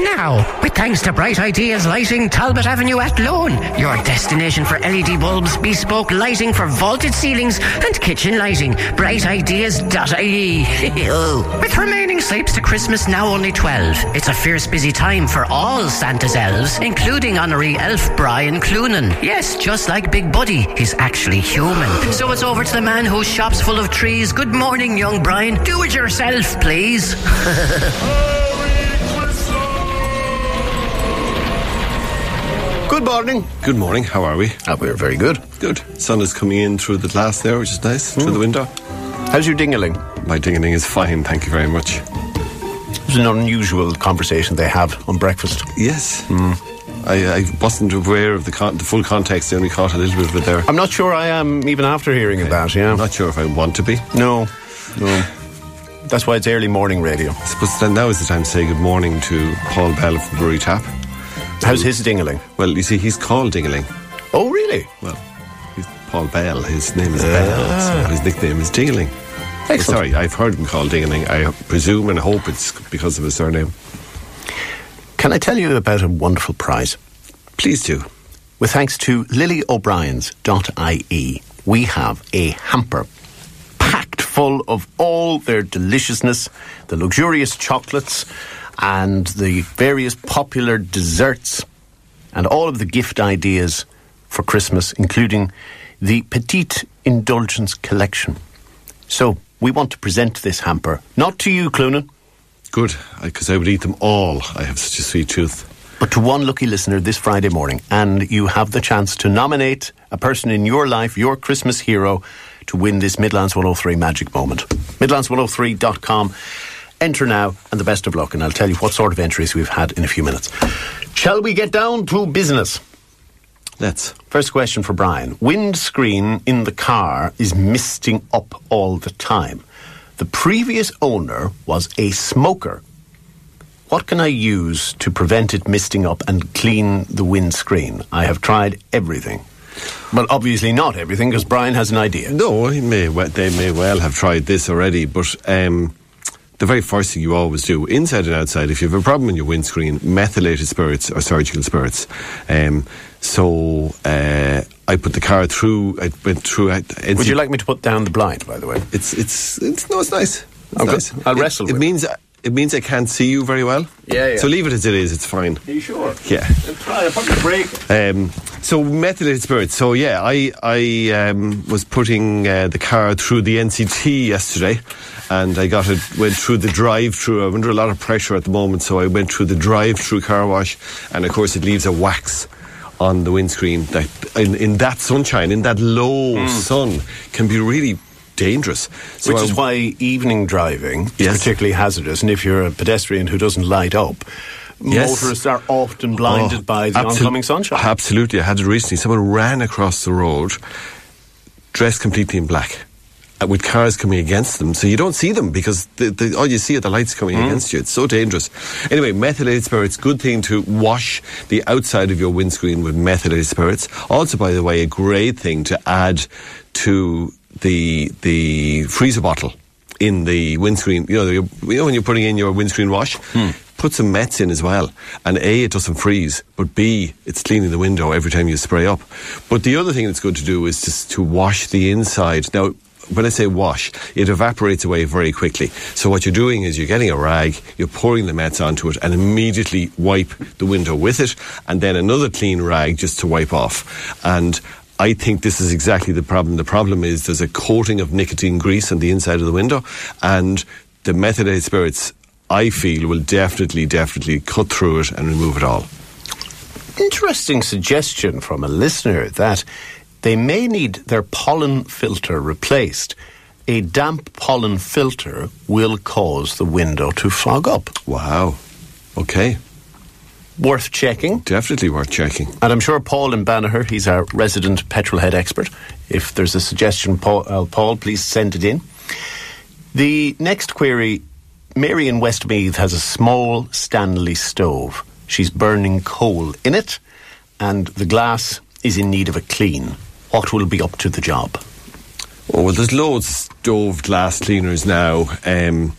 now. With thanks to Bright Ideas Lighting, Talbot Avenue Athlone, your destination for LED bulbs, bespoke lighting for vaulted ceilings, and kitchen lighting. Brightideas.ie. With remaining sleeps to Christmas now only 12, it's a fierce busy time for all Santa's elves, including honorary elf Brian Cloonan. Yes, just like Big Buddy, he's actually human. So it's over to the man whose shop's full of trees. Good morning, young Brian. Do it yourself, please. Good morning. Good morning. How are we? Ah, we're very good. Good. Sun is coming in through the glass there, which is nice, through the window. How's your dingaling? My dinging is fine, thank you very much. It's an unusual conversation they have on breakfast. Yes. I, I wasn't aware of the, con- the full context. I only caught a little bit of it there. I'm not sure I am even after hearing that, yeah. I'm not sure if I want to be. No, no. That's why it's early morning radio. I suppose then now is the time to say good morning to Paul Bell from Brewery Tap. How's his dingaling? Well, you see, he's called Dingaling. Oh, really? Well, he's Paul Bell. His name is Bell, ah. so his nickname is Dingaling. Oh, sorry, I've heard him called Dingaling. I presume and hope it's because of his surname. Can I tell you about a wonderful prize? Please do. With thanks to lilyobrien.ie, we have a hamper packed full of all their deliciousness, the luxurious chocolates, and the various popular desserts, and all of the gift ideas for Christmas, including the Petite Indulgence Collection. So, we want to present this hamper, not to you, Cloonan, Good, because I would eat them all. I have such a sweet tooth. but to one lucky listener this Friday morning. And you have the chance to nominate a person in your life, your Christmas hero, to win this Midlands 103 magic moment. Midlands103.com. Enter now, and the best of luck. And I'll tell you what sort of entries we've had in a few minutes. Shall we get down to business? Let's. First question for Brian. Windscreen in the car is misting up all the time. The previous owner was a smoker. What can I use to prevent it misting up and clean the windscreen? I have tried everything. Well, obviously not everything, because Brian has an idea. No, may they may well have tried this already, but um, the very first thing you always do, inside and outside, if you have a problem in your windscreen, methylated spirits or surgical spirits. Um, so uh, I put the car through. I went through. uh, Would you like me to put down the blind, by the way? It's it's it's no, it's nice. It's Okay. nice. I'll It- wrestle It, with it. means it means I can't see you very well. Yeah, yeah. So leave it as it is. It's fine. Are you sure? Yeah. Try, I'll probably break. Um, so methylated spirits. So yeah, I I um, was putting uh, the car through the NCT yesterday, and I got it went through the drive-through. I'm under a lot of pressure at the moment, so I went through the drive-through car wash, and of course it leaves a wax on the windscreen that in, in that sunshine, in that low hmm. sun, can be really dangerous. So Which is why evening driving is Yes. particularly hazardous. And if you're a pedestrian who doesn't light up, Yes. motorists are often blinded Oh, by the absol- oncoming sunshine. Absolutely. I had it recently. Someone ran across the road dressed completely in black. Uh, With cars coming against them, so you don't see them because the, the, all you see are the lights coming Hmm. against you. It's so dangerous. Anyway, methylated spirits, good thing to wash the outside of your windscreen with methylated spirits. Also, by the way, a great thing to add to the the freezer bottle in the windscreen. You know, you know when you're putting in your windscreen wash, put some Mets in as well. And A, it doesn't freeze, but B, it's cleaning the window every time you spray up. But the other thing that's good to do is just to wash the inside. Now, when I say wash, it evaporates away very quickly. So what you're doing is you're getting a rag, you're pouring the Mets onto it, and immediately wipe the window with it, and then another clean rag just to wipe off. And I think this is exactly the problem. The problem is there's a coating of nicotine grease on the inside of the window, and the methylated spirits, I feel, will definitely, definitely cut through it and remove it all. Interesting suggestion from a listener that they may need their pollen filter replaced. A damp pollen filter will cause the window to fog up. Wow. Okay. Worth checking. Definitely worth checking. And I'm sure Paul in Banagher, he's our resident petrol head expert. If there's a suggestion, Paul, uh, Paul, please send it in. The next query Mary in Westmeath has a small Stanley stove. She's burning coal in it, and the glass is in need of a clean. What will be up to the job? Oh, well, there's loads of stove glass cleaners now. Um,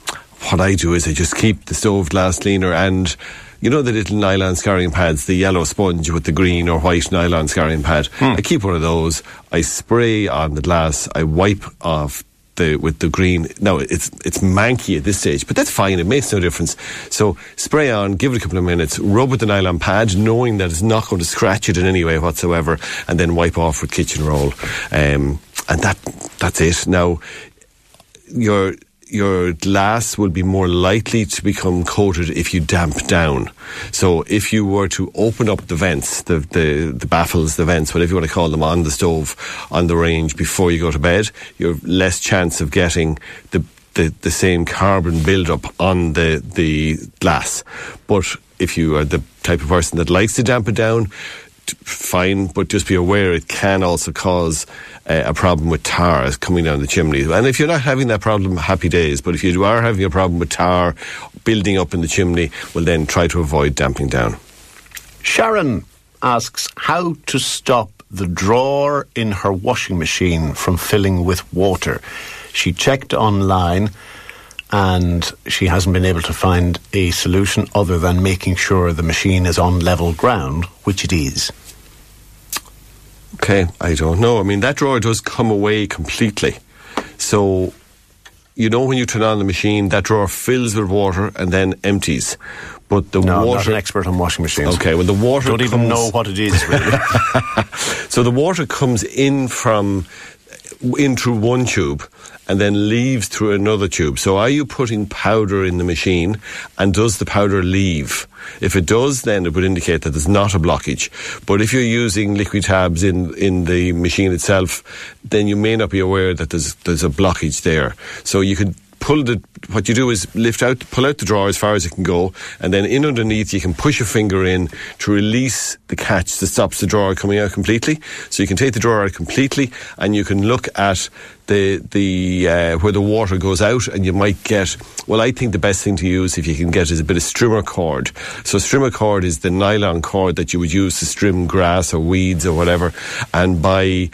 what I do is I just keep the stove glass cleaner and you know the little nylon scouring pads, the yellow sponge with the green or white nylon scouring pad. I keep one of those. I spray on the glass. I wipe off the with the green. Now it's it's manky at this stage, but that's fine. It makes no difference. So spray on, give it a couple of minutes, rub with the nylon pad, knowing that it's not going to scratch it in any way whatsoever, and then wipe off with kitchen roll. Um, and that that's it. Now your your glass will be more likely to become coated if you damp down. So if you were to open up the vents, the, the, the baffles, the vents, whatever you want to call them, on the stove, on the range before you go to bed, you have less chance of getting the the, the same carbon buildup on the the glass. But if you are the type of person that likes to damp it down, fine, but just be aware it can also cause uh, a problem with tar coming down the chimney. And if you're not having that problem, happy days. But if you are having a problem with tar building up in the chimney, well, then try to avoid damping down. Sharon asks how to stop the drawer in her washing machine from filling with water. She checked online and she hasn't been able to find a solution other than making sure the machine is on level ground, which it is. Okay, I don't know. I mean, that drawer does come away completely. So, you know, when you turn on the machine, that drawer fills with water and then empties. But the No, I'm not water. an expert on washing machines. Okay, well, the water Don't even know what it is, really. So the water comes in from in through one tube and then leaves through another tube. So are you putting powder in the machine and does the powder leave? If it does, then it would indicate that there's not a blockage. But if you're using liquid tabs in, in the machine itself, then you may not be aware that there's there's a blockage there. So you could pull the what you do is lift out pull out the drawer as far as it can go and then in underneath you can push a finger in to release the catch that stops the drawer coming out completely. So you can take the drawer out completely and you can look at the the uh, where the water goes out and you might get well I think the best thing to use if you can get is a bit of strimmer cord. So strimmer cord is the nylon cord that you would use to strim grass or weeds or whatever and by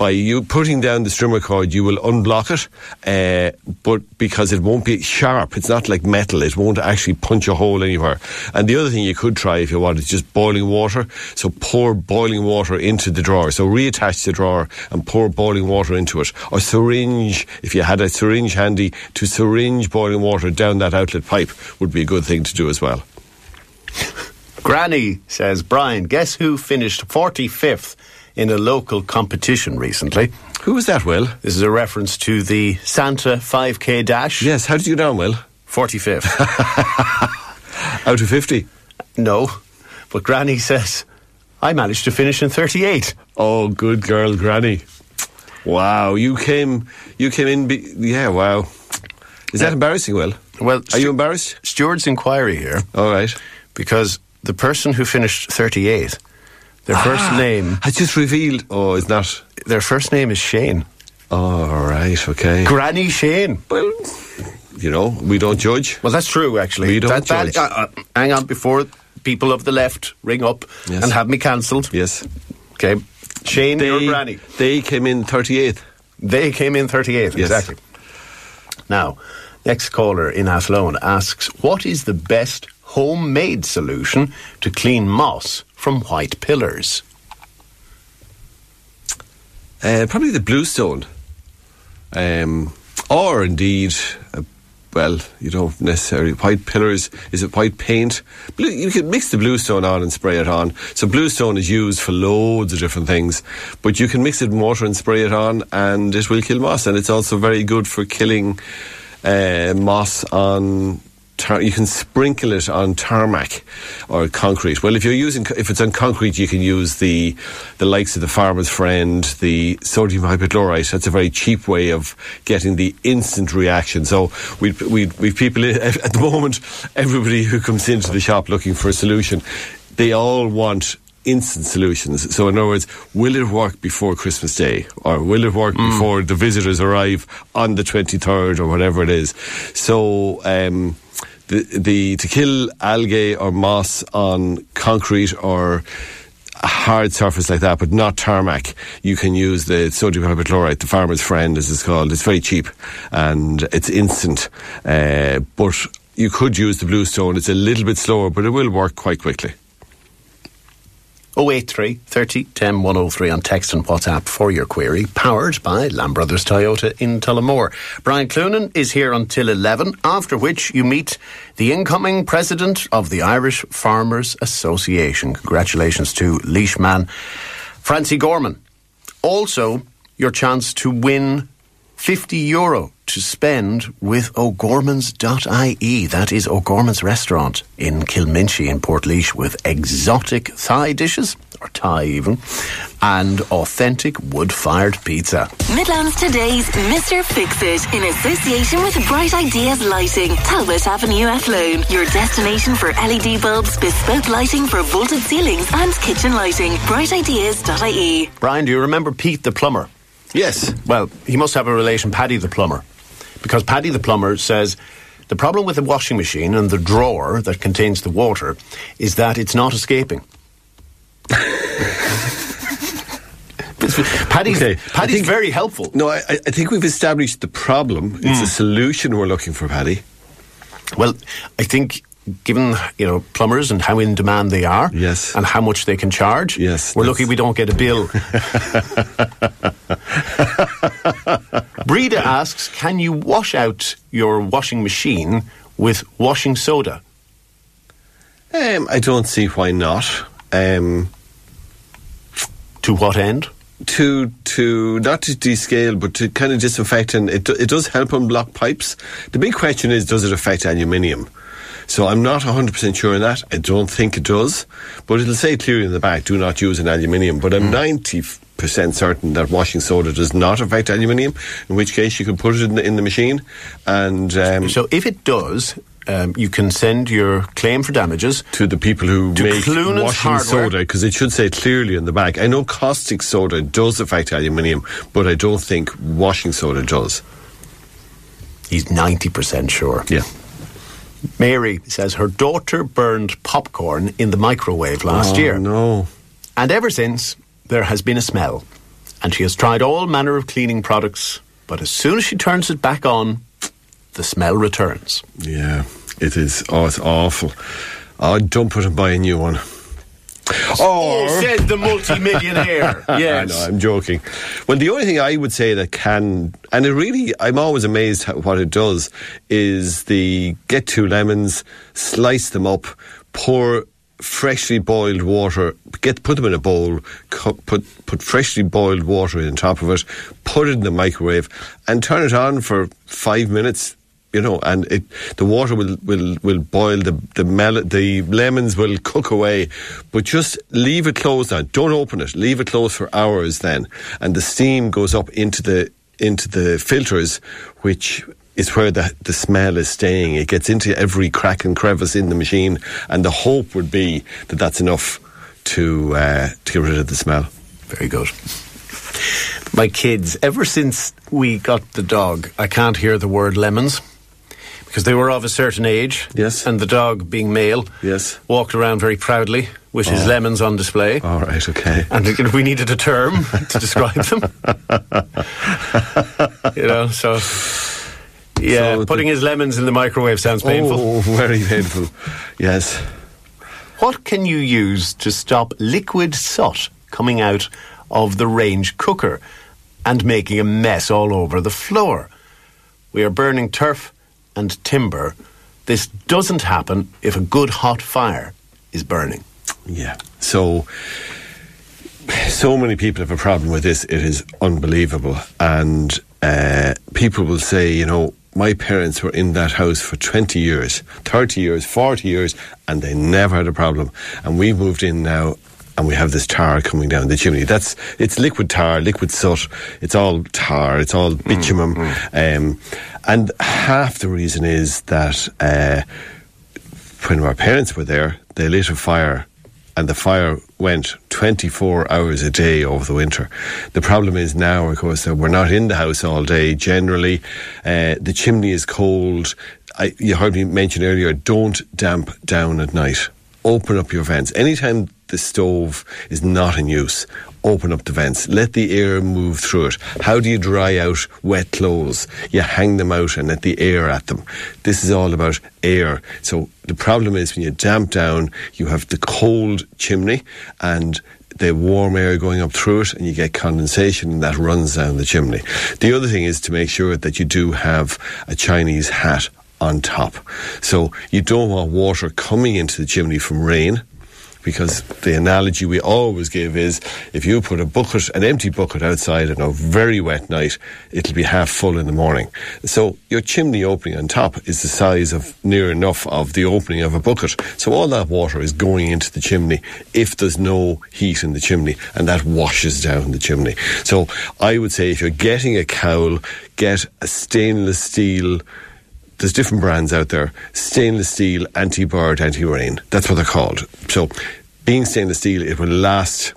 by you putting down the strimmer cord, you will unblock it, uh, but because it won't be sharp, it's not like metal, it won't actually punch a hole anywhere. And the other thing you could try if you want is just boiling water. So pour boiling water into the drawer. So reattach the drawer and pour boiling water into it. Or syringe, if you had a syringe handy, to syringe boiling water down that outlet pipe would be a good thing to do as well. Granny says, Brian, guess who finished 45th in a local competition recently? Who was that, Will? This is a reference to the Santa 5K dash. Yes, how did you get on, Will? 45th. Out of 50. no. But Granny says, I managed to finish in 38. Oh, good girl, Granny. Wow, you came, you came in. Be, yeah, wow. Is that embarrassing, Will? Well, Are you embarrassed? Steward's inquiry here All right. because the person who finished 38, their first name, I just revealed. Oh, it's not. their first name is Shane. All right. Okay. Granny Shane. Well, you know, we don't judge. Well, that's true, actually. We don't That- that- judge. uh, uh, hang on, before people of the left ring up Yes. and have me cancelled. Yes. Okay. Shane, they, your granny. they came in 38th. They came in 38th, Yes. exactly. Now, next caller in Athlone asks What is the best homemade solution to clean moss from white pillars? Uh, probably the bluestone. Um, or indeed, uh, well, you don't necessarily white pillars. Is it white paint? Blue, you can mix the bluestone on and spray it on. So bluestone is used for loads of different things, but you can mix it in water and spray it on, and it will kill moss. And it's also very good for killing uh, moss on. Tar- you can sprinkle it on tarmac or concrete. Well, if you're using, if it's on concrete, you can use the the likes of the Farmer's Friend, the sodium hypochlorite. That's a very cheap way of getting the instant reaction. So we we we've people at the moment. Everybody who comes into the shop looking for a solution, they all want instant solutions. So in other words, will it work before Christmas Day or will it work before the visitors arrive on the 23rd or whatever it is? So um, the, the to kill algae or moss on concrete or a hard surface like that, but not tarmac, you can use the sodium hypochlorite, the farmer's friend, as it's called. It's very cheap and it's instant. Uh, but you could use the Bluestone. It's a little bit slower, but it will work quite quickly. 083 30 10 103 on text and WhatsApp for your query, powered by Lamb Brothers Toyota in Tullamore. Brian Cloonan is here until 11, after which you meet the incoming president of the Irish Farmers Association. Congratulations to Laoisman Francie Gorman. Also, your chance to win 50 euro to spend with O'Gorman's.ie. That is O'Gorman's restaurant in Kilminchy in Portlaoise with exotic Thai dishes, or Thai even, and authentic wood-fired pizza. Midlands Today's Mr. Fix It in association with Bright Ideas Lighting, Talbot Avenue Athlone, your destination for LED bulbs, bespoke lighting for vaulted ceilings and kitchen lighting. Brightideas.ie. Brian, do you remember Pete the plumber? Yes. Well, he must have a relation, Paddy the plumber, because Paddy the plumber says the problem with the washing machine and the drawer that contains the water is that it's not escaping. Paddy's, Okay, Paddy's think- very helpful. No, I, I think we've established the problem. It's Hmm. a solution we're looking for, Paddy. Well, I think given you know plumbers and how in demand they are, Yes. and how much they can charge, Yes, we're lucky we don't get a bill. Breda asks, can you wash out your washing machine with washing soda? Um, I don't see why not. Um, To what end? to to not to descale, but to kind of disinfect, and it it does help unblock pipes. The big question is, does it affect aluminium? So I'm not 100% sure on that. I don't think it does, but it'll say clearly in the back, do not use an aluminium. But I'm 90% certain that washing soda does not affect aluminium, in which case you can put it in the, in the machine. And um, So if it does, um, you can send your claim for damages. to the people who make Cloonan's washing Hardware. soda because it should say clearly in the back. I know caustic soda does affect aluminium, but I don't think washing soda does. He's 90% sure. Yeah. Mary says her daughter burned popcorn in the microwave last oh, year. No. And ever since, there has been a smell. And she has tried all manner of cleaning products, but as soon as she turns it back on, the smell returns. Yeah, it is. Oh, it's awful. Oh, dump it and buy a new one. Or said the multimillionaire. I yes. know, I'm joking. Well, the only thing I would say that can, and it really, I'm always amazed at what it does, is the get two lemons, slice them up, pour freshly boiled water, get put them in a bowl, put put freshly boiled water on top of it, put it in the microwave, and turn it on for five minutes. You know, and it, the water will, will, will boil, the the, mel- the lemons will cook away, but just leave it closed now. Don't open it. Leave it closed for hours then, and the steam goes up into the into the filters, which is where the the smell is staying. It gets into every crack and crevice in the machine, and the hope would be that that's enough to uh, to get rid of the smell. Very good. My kids, ever since we got the dog, I can't hear the word lemons because they were of a certain age. Yes. And the dog, being male, Yes. walked around very proudly with his oh. lemons on display. All right. Okay. And we needed a term to describe them. you know, so. Yeah, So putting the- his lemons in the microwave sounds painful. Oh, very painful. yes. What can you use to stop liquid soot coming out of the range cooker and making a mess all over the floor? We are burning turf and timber. This doesn't happen if a good hot fire is burning. Yeah. So, so many people have a problem with this. It is unbelievable. And uh, people will say, you know, my parents were in that house for 20 years, 30 years, 40 years, and they never had a problem. And we've moved in now. And we have this tar coming down the chimney. That's it's liquid tar, liquid soot. It's all tar. It's all bitumen. Um, and half the reason is that uh, when our parents were there, they lit a fire and the fire went 24 hours a day over the winter. The problem is now, of course, that we're not in the house all day. Generally, uh, the chimney is cold. I, you heard me mention earlier, don't damp down at night. Open up your vents. Anytime the stove is not in use, open up the vents, let the air move through it. How do you dry out wet clothes? You hang them out and let the air at them. This is all about air. So the problem is when you damp down, you have the cold chimney and the warm air going up through it and you get condensation and that runs down the chimney. The other thing is to make sure that you do have a Chinese hat on top. So you don't want water coming into the chimney from rain because the analogy we always give is if you put a bucket, an empty bucket outside on a very wet night, it'll be half full in the morning. So your chimney opening on top is the size of near enough of the opening of a bucket. So all that water is going into the chimney if there's no heat in the chimney and that washes down the chimney. So I would say if you're getting a cowl, get a stainless steel there's different brands out there. Stainless steel, anti-bird, anti-rain. That's what they're called. So, being stainless steel, it will last.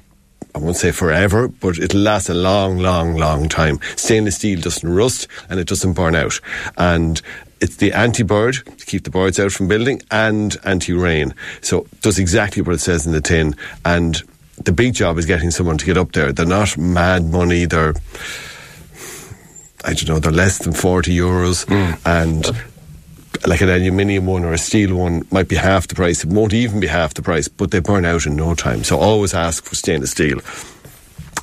I won't say forever, but it'll last a long, long, long time. Stainless steel doesn't rust and it doesn't burn out. And it's the anti-bird to keep the birds out from building and anti-rain. So it does exactly what it says in the tin. And the big job is getting someone to get up there. They're not mad money. They're I don't know, they're less than 40 euros mm. and like an aluminium one or a steel one might be half the price. It won't even be half the price, but they burn out in no time. So always ask for stainless steel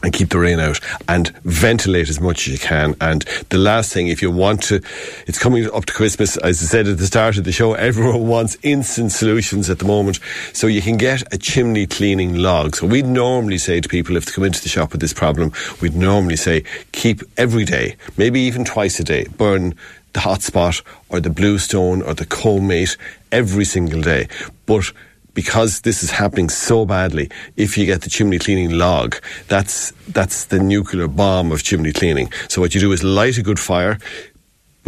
and keep the rain out and ventilate as much as you can. And the last thing, if you want to, it's coming up to Christmas. As I said at the start of the show, everyone wants instant solutions at the moment. So you can get a chimney cleaning log. So we'd normally say to people, if they come into the shop with this problem, we'd normally say, keep every day, maybe even twice a day, burn the hotspot or the bluestone or the co-mate every single day. But because this is happening so badly, if you get the chimney cleaning log, that's that's the nuclear bomb of chimney cleaning. So what you do is light a good fire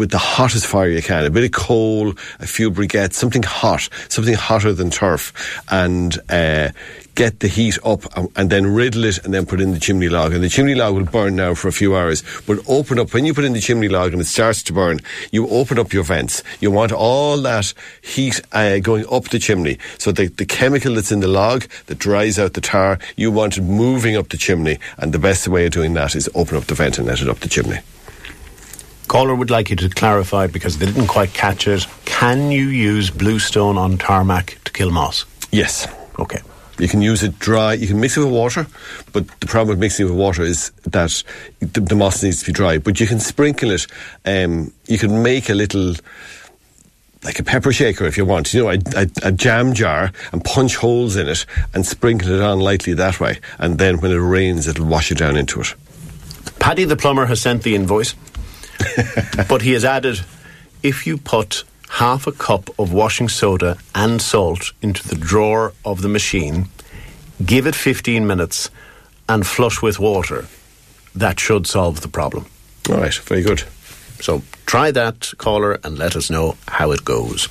with the hottest fire you can, a bit of coal, a few briquettes, something hot, something hotter than turf, and uh, get the heat up and, and, then riddle it and then put in the chimney log. And the chimney log will burn now for a few hours, but open up, when you put in the chimney log and it starts to burn, you open up your vents. You want all that heat uh, going up the chimney. So the, the chemical that's in the log that dries out the tar, you want it moving up the chimney. And the best way of doing that is open up the vent and let it up the chimney. Caller would like you to clarify because they didn't quite catch it. Can you use bluestone on tarmac to kill moss? Yes. Okay. You can use it dry. You can mix it with water, but the problem with mixing it with water is that the, the moss needs to be dry. But you can sprinkle it. Um, you can make a little like a pepper shaker if you want, you know, a, a, a, jam jar and punch holes in it and sprinkle it on lightly that way. And then when it rains, it'll wash you down into it. Paddy the plumber has sent the invoice, but he has added if you put half a cup of washing soda and salt into the drawer of the machine, give it 15 minutes, and flush with water, that should solve the problem. All right, very good. So try that, caller, and let us know how it goes.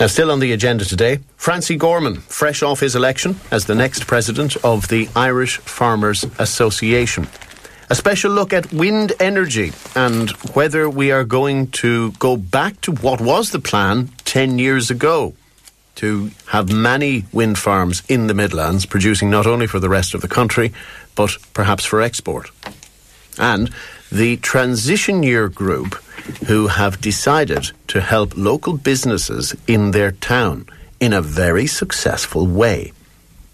Now, still on the agenda today, Francie Gorman, fresh off his election as the next president of the Irish Farmers Association. A special look at wind energy and whether we are going to go back to what was the plan 10 years ago to have many wind farms in the Midlands producing not only for the rest of the country but perhaps for export. And the Transition Year Group, who have decided to help local businesses in their town in a very successful way.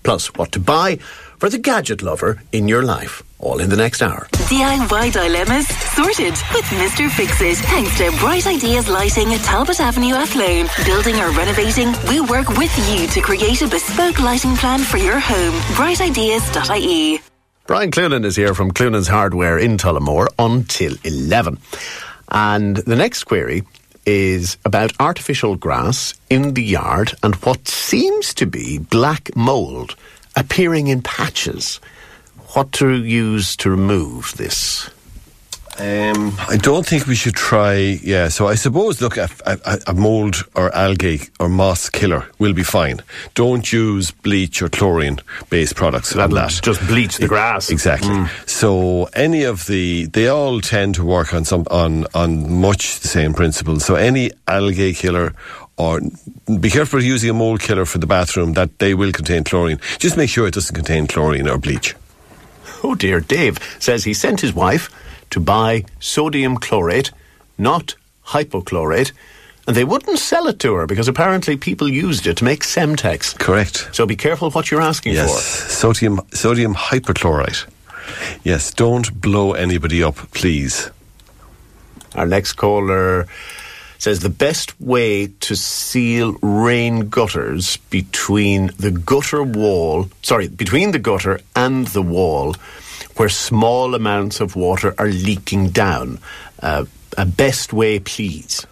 Plus, what to buy for the gadget lover in your life. All in the next hour. DIY dilemmas sorted with Mr. Fixit. Thanks to Bright Ideas Lighting at Talbot Avenue, Athlone. Building or renovating, we work with you to create a bespoke lighting plan for your home. Brightideas.ie. Brian Cloonan is here from Cloonan's Hardware in Tullamore until 11. And the next query is about artificial grass in the yard and what seems to be black mould appearing in patches. What to use to remove this? Um, I don't think we should try. Yeah, so I suppose look, a, a, a, mold or algae or moss killer will be fine. Don't use bleach or chlorine based products. That, that. just bleach the it, grass. Exactly. Mm. So any of the they all tend to work on some on on much the same principles. So any algae killer or be careful using a mold killer for the bathroom that they will contain chlorine. Just make sure it doesn't contain chlorine or bleach. Oh dear, Dave says he sent his wife to buy sodium chlorate, not hypochlorate, and they wouldn't sell it to her because apparently people used it to make Semtex. Correct. So be careful what you're asking Yes, for. sodium sodium hypochlorite. Yes, don't blow anybody up, please. Our next caller says the best way to seal rain gutters between the gutter wall, sorry, between the gutter and the wall where small amounts of water are leaking down. Uh, a best way, please.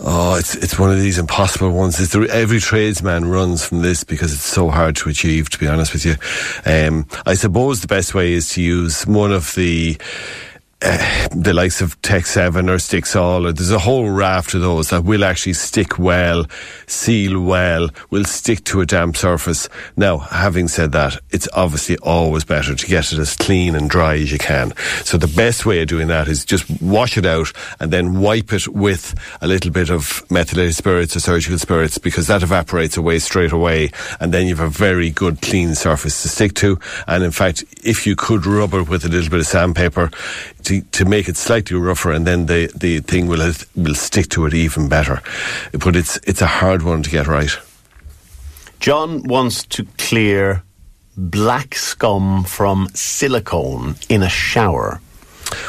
Oh, it's it's one of these impossible ones. It's the, every tradesman runs from this because it's so hard to achieve. To be honest with you, um, I suppose the best way is to use one of the. Uh, the likes of Tec7 or Stixall, or there's a whole raft of those that will actually stick well, seal well, will stick to a damp surface. Now, having said that, it's obviously always better to get it as clean and dry as you can. So the best way of doing that is just wash it out and then wipe it with a little bit of methylated spirits or surgical spirits because that evaporates away straight away and then you have a very good clean surface to stick to. And in fact, if you could rub it with a little bit of sandpaper to, to make it slightly rougher and then the, the thing will, will stick to it even better. But it's, it's a hard one to get right. John wants to clear black scum from silicone in a shower.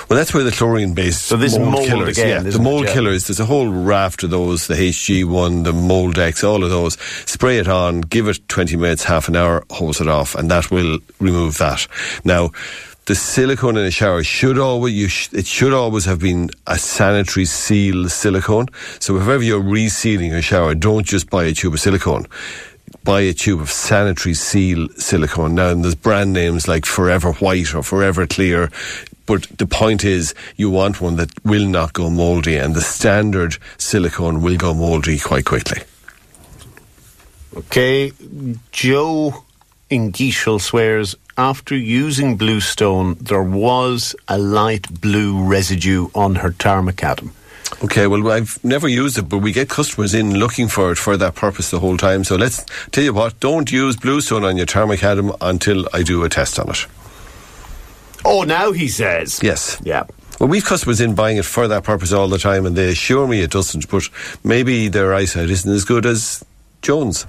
Well, that's where the chlorine-based So this mold, mold killers, again, yeah, the isn't it? mold Yeah. killers. There's a whole raft of those. The HG1, the Moldex, all of those. Spray it on, give it 20 minutes, half an hour, hose it off, and that will remove that. Now. The silicone in a shower should always sh- it should always have been a sanitary seal silicone. So if ever you're resealing your shower, don't just buy a tube of silicone buy a tube of sanitary seal silicone. Now, and there's brand names like Forever White or Forever Clear. But the point is, you want one that will not go mouldy, and the standard silicone will go mouldy quite quickly. Okay, Joe in Geashill swears after using Bluestone, there was a light blue residue on her Tarmacadam. Okay, well, I've never used it, but we get customers in looking for it for that purpose the whole time. So let's tell you what, don't use Bluestone on your Tarmacadam until I do a test on it. Oh, now he says. Yes. Yeah. Well, we've customers in buying it for that purpose all the time, and they assure me it doesn't. But maybe their eyesight isn't as good as Jones.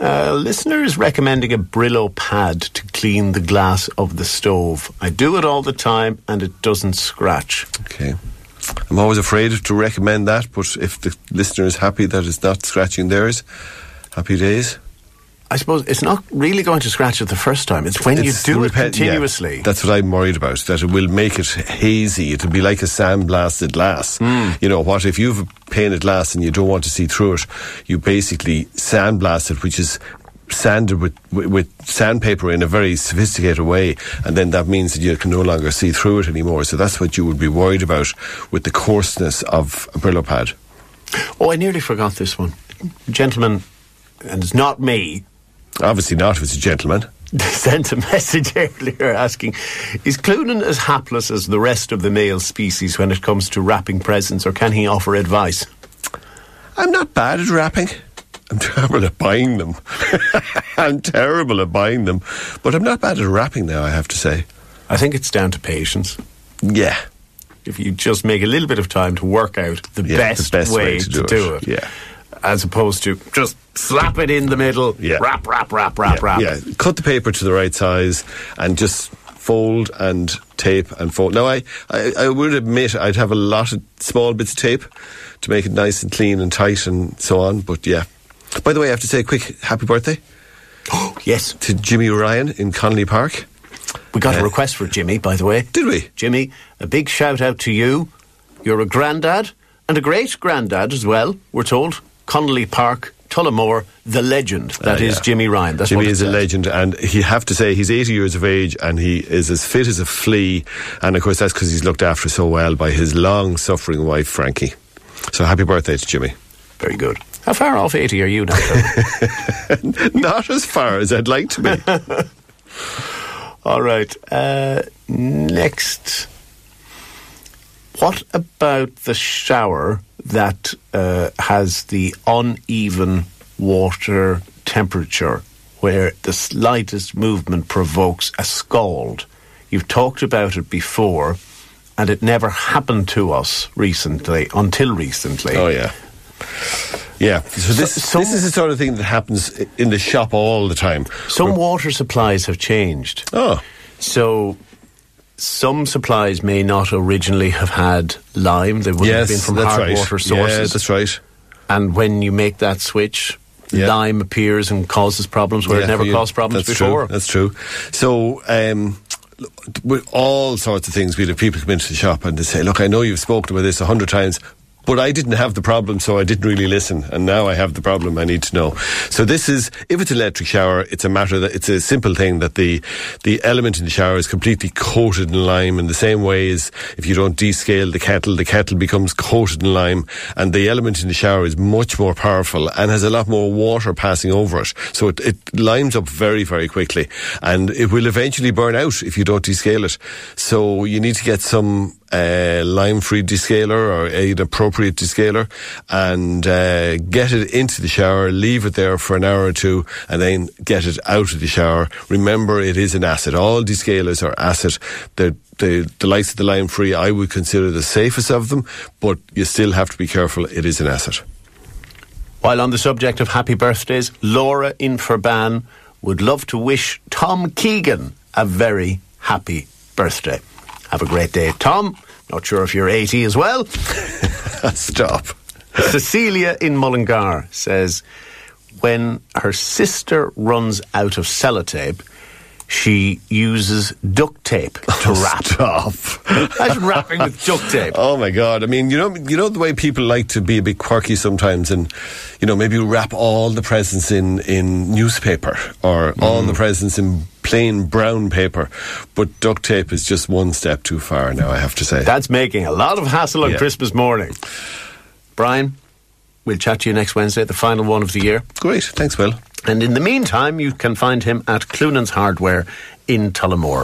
Uh, listener is recommending a Brillo pad to clean the glass of the stove. I do it all the time and it doesn't scratch. Okay. I'm always afraid to recommend that, but if the listener is happy that it's not scratching theirs, happy days. I suppose it's not really going to scratch it the first time. It's when It's you do it repet- yeah, continuously. that's what I'm worried about. That it will make it hazy. It'll be like a sandblasted glass. Hmm. You know what? If you've painted glass and you don't want to see through it, you basically sandblast it, which is sanded with, with, with sandpaper in a very sophisticated way, and then that means that you can no longer see through it anymore. So that's what you would be worried about with the coarseness of a Brillo pad. oh, I nearly forgot this one. gentlemen, and it's not me, Obviously not if it's a gentleman. They sent a message earlier asking Is Cloonan as hapless as the rest of the male species when it comes to wrapping presents, or can he offer advice? I'm not bad at wrapping. I'm terrible at buying them. I'm terrible at buying them. But I'm not bad at wrapping now, I have to say. I think it's down to patience. Yeah. If you just make a little bit of time to work out the, Yeah, the best, best way, way to, to do, do it. it. Yeah. As opposed to just slap it in the middle, Yeah. wrap, wrap, wrap, wrap, yeah, wrap. yeah. Cut the paper to the right size and just fold and tape and fold. Now, I, I, I would admit I'd have a lot of small bits of tape to make it nice and clean and tight and so on. But yeah. By the way, I have to say a quick happy birthday Oh, Yes. to Jimmy Ryan in Connolly Park. We got a Uh, request for Jimmy, by the way. Did we? Jimmy, a big shout out to you. You're a granddad and a great granddad as well, we're told. Connolly Park, Tullamore, the legend. That Uh, is yeah. Jimmy Ryan. That's Jimmy is a legend, and he have to say he's 80 years of age, and he is as fit as a flea. And of course, that's because he's looked after so well by his long-suffering wife Frankie. So happy birthday to Jimmy. Very good. How far off 80 are you now? Not as far as I'd like to be. All right. Uh, next. What about the shower that uh, has the uneven water temperature, where the slightest movement provokes a scald? You've talked about it before, and it never happened to us recently, until recently. Oh yeah. Yeah, so this So- this is the sort of thing that happens in the shop all the time. Some water supplies have changed. Oh, So some supplies may not originally have had lime. They would have been from hard right. water Yeah, sources. that's right. and when you make that switch, Yeah. lime appears and causes problems where it never you- caused problems that's before. True, that's true. So, um, with all sorts of things, we have people come into the shop and they say, "Look, I know you've spoken about this a hundred times." But I didn't have the problem, so I didn't really listen. And now I have the problem. I need to know. So this is, if it's electric shower, it's a matter that it's a simple thing that the the element in the shower is completely coated in lime. In the same way as if you don't descale the kettle, the kettle becomes coated in lime, and the element in the shower is much more powerful and has a lot more water passing over it. So it, it limes up very, very quickly, and it will eventually burn out if you don't descale it. So you need to get some uh, lime-free descaler or an appropriate descaler and uh, get it into the shower, leave it there for an hour or two, and then get it out of the shower. Remember, it is an acid. All descalers are acid. The, the, the likes of the lime-free, I would consider the safest of them, but you still have to be careful. It is an acid. While on the subject of happy birthdays, Laura in Ferbane would love to wish Tom Keegan a very happy birthday. Have a great day, Tom. Not sure if you're 80 as well. Stop. Cecilia in Mullingar says when her sister runs out of sellotape, she uses duct tape to oh, wrap. Stop. Imagine wrapping with duct tape. Oh my God! I mean, you know, you know the way people like to be a bit quirky sometimes, and you know, maybe you wrap all the presents in in newspaper or all the mm. presents in plain brown paper, but duct tape is just one step too far. Now, I have to say. That's making a lot of hassle on Yeah. Christmas morning. Brian, we'll chat to you next Wednesday, the final one of the year. Great, thanks, Will. And in the meantime, you can find him at Cloonan's Hardware in Tullamore.